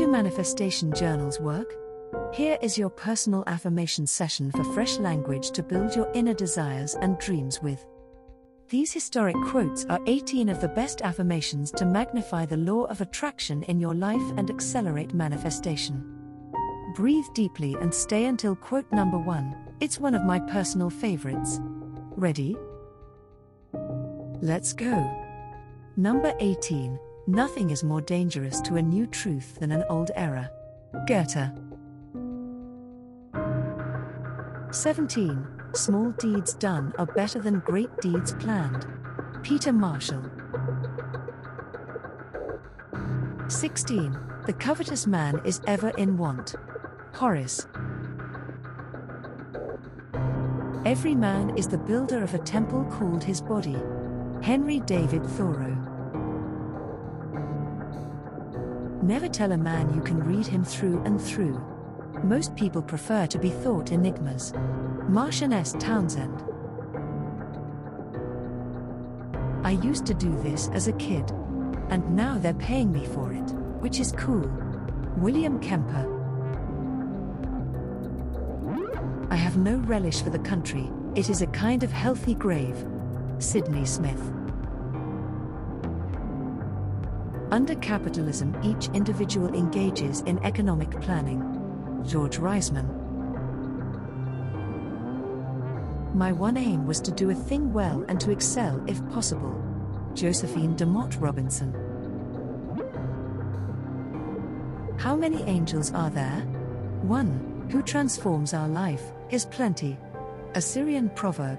do manifestation journals work? Here is your personal affirmation session for fresh language to build your inner desires and dreams with. These historic quotes are 18 of the best affirmations to magnify the law of attraction in your life and accelerate manifestation. Breathe deeply and stay until quote number one. It's one of my personal favorites. Ready? Let's go. Number 18 Nothing is more dangerous to a new truth than an old error. Goethe. 17. Small deeds done are better than great deeds planned. Peter Marshall. 16. The covetous man is ever in want. Horace. Every man is the builder of a temple called his body. Henry David Thoreau. Never tell a man you can read him through and through. Most people prefer to be thought enigmas. Martian S. Townsend. I used to do this as a kid. And now they're paying me for it, which is cool. William Kemper. I have no relish for the country, it is a kind of healthy grave. Sydney Smith. Under capitalism, each individual engages in economic planning. George Reisman. My one aim was to do a thing well and to excel if possible. Josephine DeMott Robinson. How many angels are there? One, who transforms our life, is plenty. A Syrian proverb.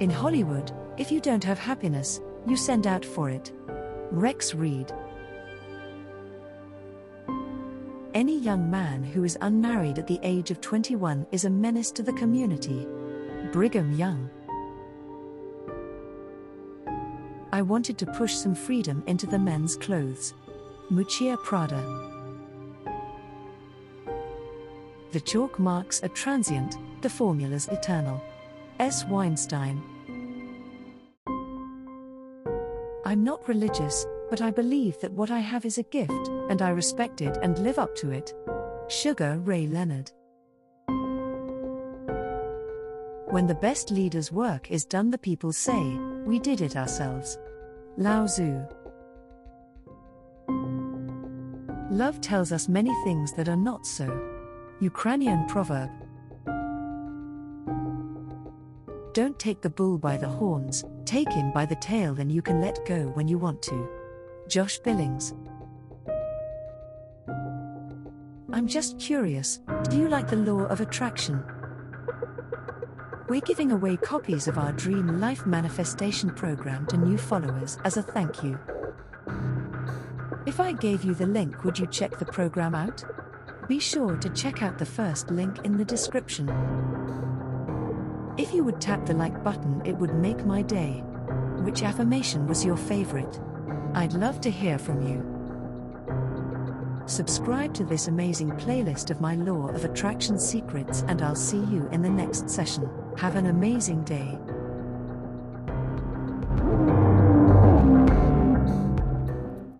In Hollywood, if you don't have happiness, you send out for it. Rex Reed. Any young man who is unmarried at the age of 21 is a menace to the community. Brigham Young. I wanted to push some freedom into the men's clothes. Miuccia Prada. The chalk marks are transient, the formula's eternal. S. Weinstein. I'm not religious, but I believe that what I have is a gift, and I respect it and live up to it. Sugar Ray Leonard. When the best leader's work is done, the people say, We did it ourselves. Lao Tzu. Love tells us many things that are not so. Ukrainian proverb. Don't take the bull by the horns, take him by the tail, then you can let go when you want to. Josh Billings. I'm just curious do you like the law of attraction? We're giving away copies of our Dream Life Manifestation program to new followers as a thank you. If I gave you the link, would you check the program out? Be sure to check out the first link in the description. If you would tap the like button, it would make my day. Which affirmation was your favorite? I'd love to hear from you. Subscribe to this amazing playlist of my Law of Attraction secrets, and I'll see you in the next session. Have an amazing day.